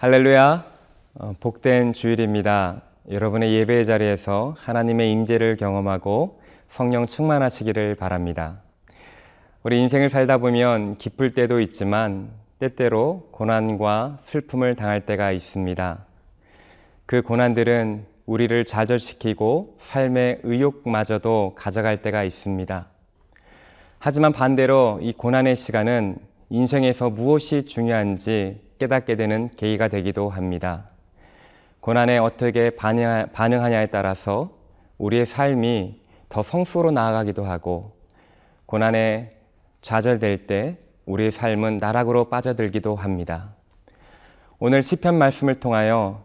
할렐루야. 어, 복된 주일입니다. 여러분의 예배 자리에서 하나님의 임재를 경험하고 성령 충만하시기를 바랍니다. 우리 인생을 살다 보면 기쁠 때도 있지만 때때로 고난과 슬픔을 당할 때가 있습니다. 그 고난들은 우리를 좌절시키고 삶의 의욕마저도 가져갈 때가 있습니다. 하지만 반대로 이 고난의 시간은 인생에서 무엇이 중요한지 깨닫게 되는 계기가 되기도 합니다. 고난에 어떻게 반응하냐에 따라서 우리의 삶이 더 성수로 나아가기도 하고 고난에 좌절될 때 우리의 삶은 나락으로 빠져들기도 합니다. 오늘 시편 말씀을 통하여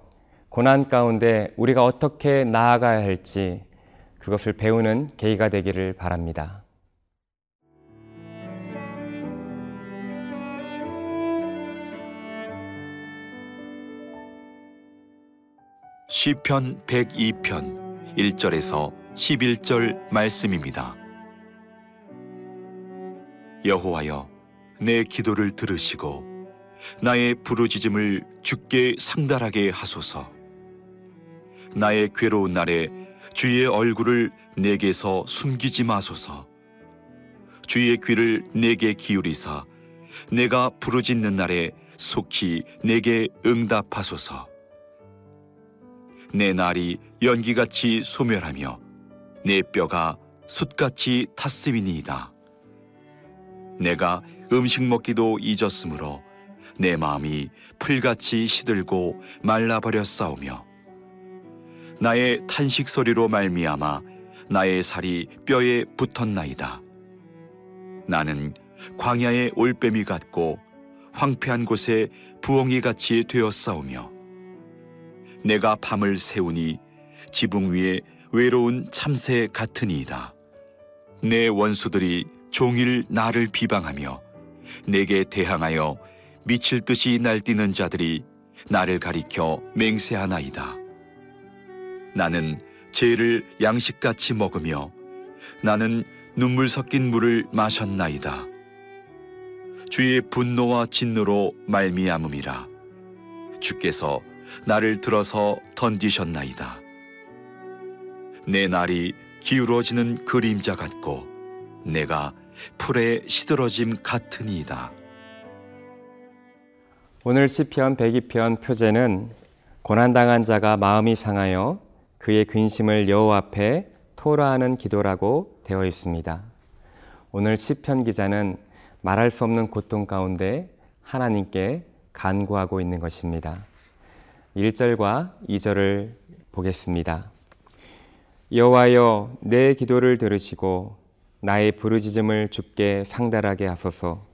고난 가운데 우리가 어떻게 나아가야 할지 그것을 배우는 계기가 되기를 바랍니다. 시편 102편 1절에서 11절 말씀입니다. 여호와여 내 기도를 들으시고 나의 부르짖음을 주께 상달하게 하소서. 나의 괴로운 날에 주의 얼굴을 내게서 숨기지 마소서. 주의 귀를 내게 기울이사 내가 부르짖는 날에 속히 내게 응답하소서. 내 날이 연기같이 소멸하며 내 뼈가 숯같이 탔음이니이다. 내가 음식 먹기도 잊었으므로 내 마음이 풀같이 시들고 말라버렸사오며 나의 탄식 소리로 말미암아 나의 살이 뼈에 붙었나이다. 나는 광야의 올빼미 같고 황폐한 곳에 부엉이 같이 되었사오며 내가 밤을 세우니 지붕 위에 외로운 참새 같으니이다. 내 원수들이 종일 나를 비방하며 내게 대항하여 미칠 듯이 날뛰는 자들이 나를 가리켜 맹세하나이다. 나는 죄를 양식같이 먹으며 나는 눈물 섞인 물을 마셨나이다. 주의 분노와 진노로 말미암음이라. 주께서 나를 들어서 던지셨나이다. 내 날이 기울어지는 그림자 같고 내가 풀에 시들어짐 같으니이다. 오늘 시편 102편 표제는 고난당한 자가 마음이 상하여 그의 근심을 여호와 앞에 토라하는 기도라고 되어 있습니다. 오늘 시편 기자는 말할 수 없는 고통 가운데 하나님께 간구하고 있는 것입니다. 1절과 2절을 보겠습니다. 여호와여 내 기도를 들으시고 나의 부르짖음을 주께 상달하게 하소서.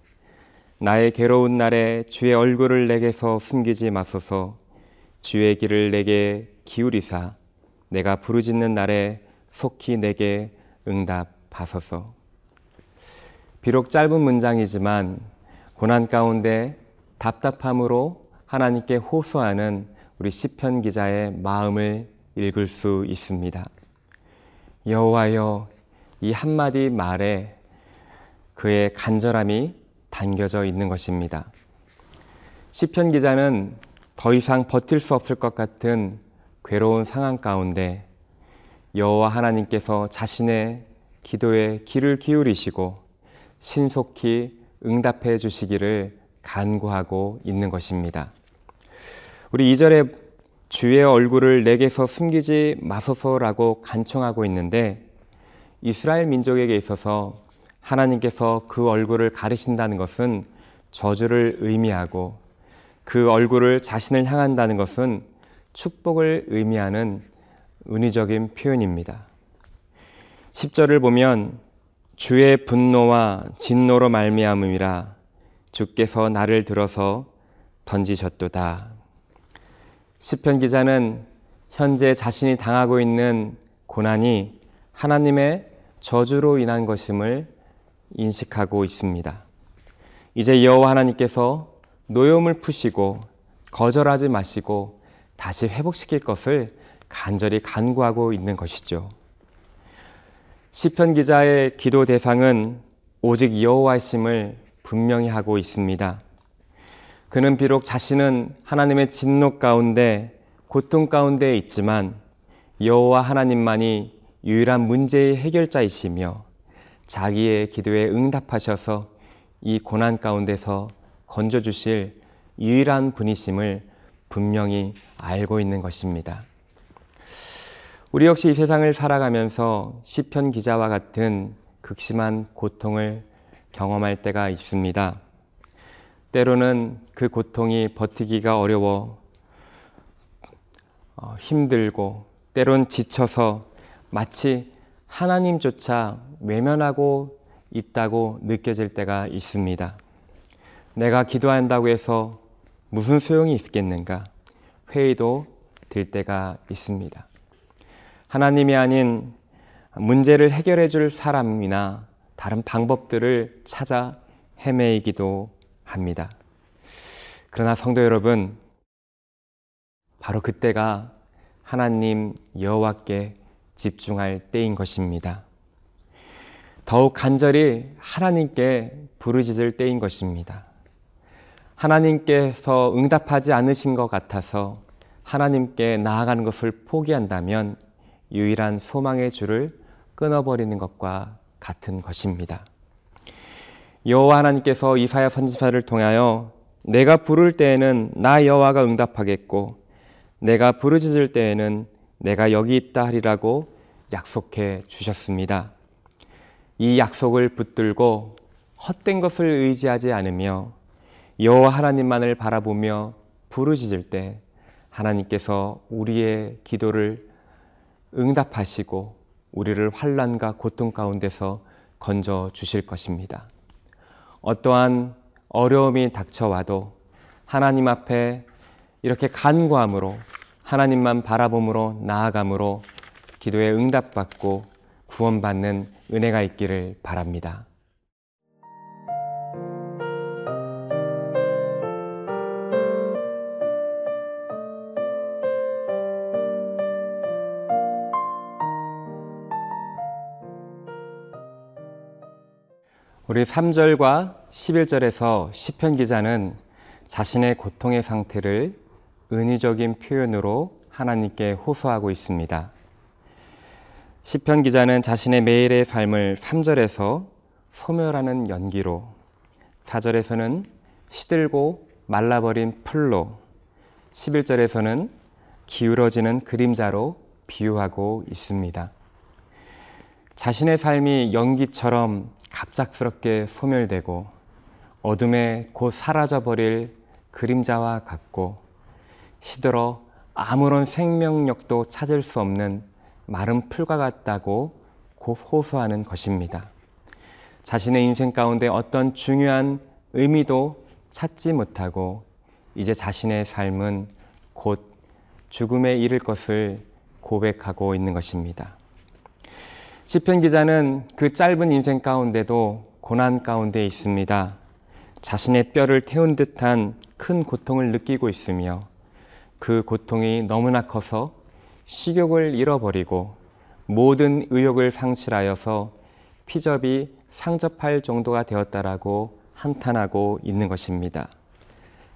나의 괴로운 날에 주의 얼굴을 내게서 숨기지 마소서. 주의 길을 내게 기울이사 내가 부르짖는 날에 속히 내게 응답하소서. 비록 짧은 문장이지만 고난 가운데 답답함으로 하나님께 호소하는 우리 시편 기자의 마음을 읽을 수 있습니다. 여호와여 이 한마디 말에 그의 간절함이 담겨져 있는 것입니다. 시편 기자는 더 이상 버틸 수 없을 것 같은 괴로운 상황 가운데 여호와 하나님께서 자신의 기도에 귀를 기울이시고 신속히 응답해 주시기를 간구하고 있는 것입니다. 우리 2절에 주의 얼굴을 내게서 숨기지 마소서라고 간청하고 있는데 이스라엘 민족에게 있어서 하나님께서 그 얼굴을 가리신다는 것은 저주를 의미하고 그 얼굴을 자신을 향한다는 것은 축복을 의미하는 은유적인 표현입니다. 10절을 보면 주의 분노와 진노로 말미암음이라 주께서 나를 들어서 던지셨도다. 시편 기자는 현재 자신이 당하고 있는 고난이 하나님의 저주로 인한 것임을 인식하고 있습니다. 이제 여호와 하나님께서 노염을 푸시고 거절하지 마시고 다시 회복시킬 것을 간절히 간구하고 있는 것이죠. 시편 기자의 기도 대상은 오직 여호와심을 분명히 하고 있습니다. 그는 비록 자신은 하나님의 진노 가운데 고통 가운데 있지만 여호와 하나님만이 유일한 문제의 해결자이시며 자기의 기도에 응답하셔서 이 고난 가운데서 건져 주실 유일한 분이심을 분명히 알고 있는 것입니다. 우리 역시 이 세상을 살아가면서 시편 기자와 같은 극심한 고통을 경험할 때가 있습니다. 때로는 그 고통이 버티기가 어려워 어, 힘들고 때론 지쳐서 마치 하나님조차 외면하고 있다고 느껴질 때가 있습니다. 내가 기도한다고 해서 무슨 소용이 있겠는가? 회의도 들 때가 있습니다. 하나님이 아닌 문제를 해결해 줄 사람이나 다른 방법들을 찾아 헤매이기도 합니다. 그러나 성도 여러분, 바로 그때가 하나님 여호와께 집중할 때인 것입니다. 더욱 간절히 하나님께 부르짖을 때인 것입니다. 하나님께서 응답하지 않으신 것 같아서 하나님께 나아가는 것을 포기한다면 유일한 소망의 줄을 끊어버리는 것과 같은 것입니다. 여호와 하나님께서 이사야 선지자를 통하여 내가 부를 때에는 나 여호와가 응답하겠고 내가 부르짖을 때에는 내가 여기 있다 하리라고 약속해 주셨습니다. 이 약속을 붙들고 헛된 것을 의지하지 않으며 여호와 하나님만을 바라보며 부르짖을 때 하나님께서 우리의 기도를 응답하시고 우리를 환란과 고통 가운데서 건져 주실 것입니다. 어떠한 어려움이 닥쳐와도 하나님 앞에 이렇게 간구함으로 하나님만 바라봄으로 나아감으로 기도에 응답받고 구원받는 은혜가 있기를 바랍니다. 우리 3절과 11절에서 시편 기자는 자신의 고통의 상태를 은유적인 표현으로 하나님께 호소하고 있습니다. 시편 기자는 자신의 매일의 삶을 3절에서 소멸하는 연기로 4절에서는 시들고 말라버린 풀로 11절에서는 기울어지는 그림자로 비유하고 있습니다. 자신의 삶이 연기처럼 갑작스럽게 소멸되고 어둠에 곧 사라져버릴 그림자와 같고 시들어 아무런 생명력도 찾을 수 없는 마른 풀과 같다고 곧 호소하는 것입니다. 자신의 인생 가운데 어떤 중요한 의미도 찾지 못하고 이제 자신의 삶은 곧 죽음에 이를 것을 고백하고 있는 것입니다. 시편 기자는 그 짧은 인생 가운데도 고난 가운데 있습니다. 자신의 뼈를 태운 듯한 큰 고통을 느끼고 있으며 그 고통이 너무나 커서 식욕을 잃어버리고 모든 의욕을 상실하여서 피접이 상접할 정도가 되었다라고 한탄하고 있는 것입니다.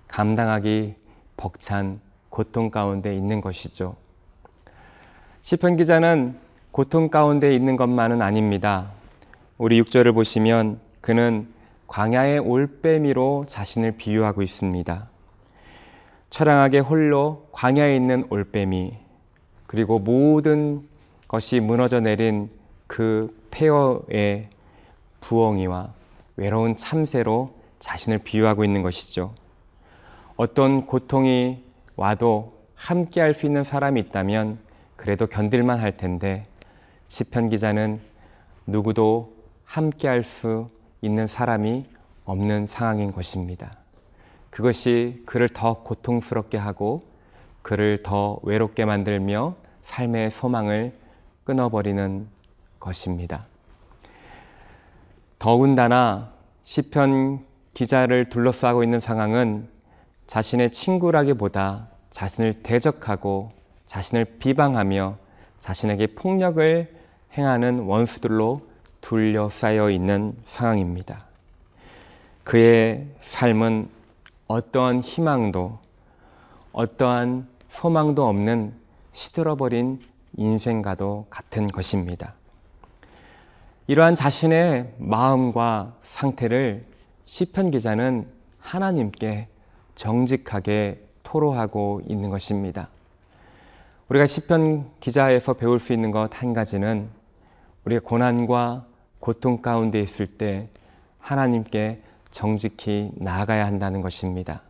감당하기 벅찬 고통 가운데 있는 것이죠. 시편 기자는 고통 가운데 있는 것만은 아닙니다. 우리 6절을 보시면 그는 광야의 올빼미로 자신을 비유하고 있습니다. 처량하게 홀로 광야에 있는 올빼미, 그리고 모든 것이 무너져 내린 그 폐허의 부엉이와 외로운 참새로 자신을 비유하고 있는 것이죠. 어떤 고통이 와도 함께 할 수 있는 사람이 있다면 그래도 견딜만 할 텐데 시편 기자는 누구도 함께 할 수 있는 사람이 없는 상황인 것입니다. 그것이 그를 더 고통스럽게 하고 그를 더 외롭게 만들며 삶의 소망을 끊어버리는 것입니다. 더군다나 시편 기자를 둘러싸고 있는 상황은 자신의 친구라기보다 자신을 대적하고 자신을 비방하며 자신에게 폭력을 행하는 원수들로 둘러싸여 있는 상황입니다. 그의 삶은 어떠한 희망도 어떠한 소망도 없는 시들어버린 인생과도 같은 것입니다. 이러한 자신의 마음과 상태를 시편 기자는 하나님께 정직하게 토로하고 있는 것입니다. 우리가 시편 기자에서 배울 수 있는 것 한 가지는 우리의 고난과 고통 가운데 있을 때 하나님께 정직히 나아가야 한다는 것입니다.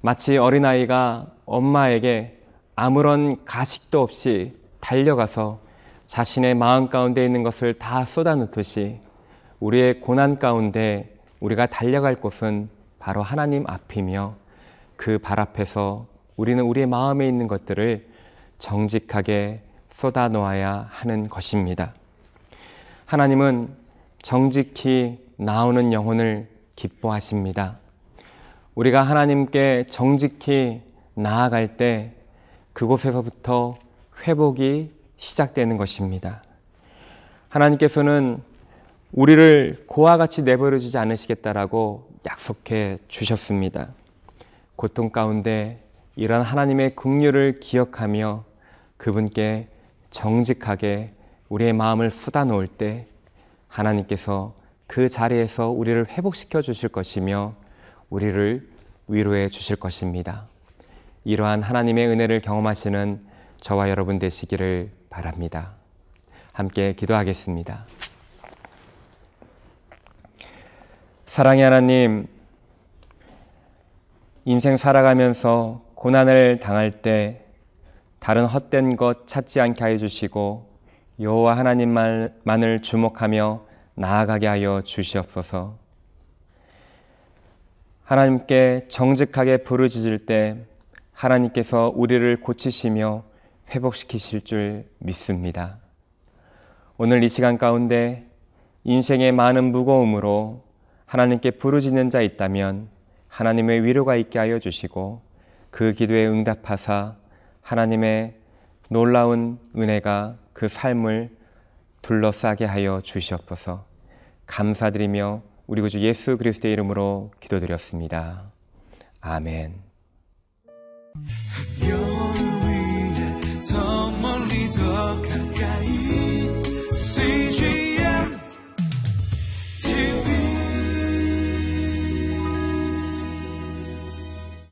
마치 어린아이가 엄마에게 아무런 가식도 없이 달려가서 자신의 마음 가운데 있는 것을 다 쏟아놓듯이 우리의 고난 가운데 우리가 달려갈 곳은 바로 하나님 앞이며 그 발 앞에서 우리는 우리의 마음에 있는 것들을 정직하게 쏟아 놓아야 하는 것입니다. 하나님은 정직히 나오는 영혼을 기뻐하십니다. 우리가 하나님께 정직히 나아갈 때 그곳에서부터 회복이 시작되는 것입니다. 하나님께서는 우리를 고와 같이 내버려 주지 않으시겠다라고 약속해 주셨습니다. 고통 가운데 이런 하나님의 긍휼을 기억하며 그분께 정직하게 우리의 마음을 쏟아 놓을 때 하나님께서 그 자리에서 우리를 회복시켜 주실 것이며 우리를 위로해 주실 것입니다. 이러한 하나님의 은혜를 경험하시는 저와 여러분 되시기를 바랍니다. 함께 기도하겠습니다. 사랑의 하나님, 인생 살아가면서 고난을 당할 때 다른 헛된 것 찾지 않게 하여 주시고 여호와 하나님만을 주목하며 나아가게 하여 주시옵소서. 하나님께 정직하게 부르짖을 때 하나님께서 우리를 고치시며 회복시키실 줄 믿습니다. 오늘 이 시간 가운데 인생의 많은 무거움으로 하나님께 부르짖는 자 있다면 하나님의 위로가 있게 하여 주시고 그 기도에 응답하사 하나님의 놀라운 은혜가 그 삶을 둘러싸게 하여 주시옵소서 감사드리며 우리 구주 예수 그리스도의 이름으로 기도드렸습니다. 아멘. TV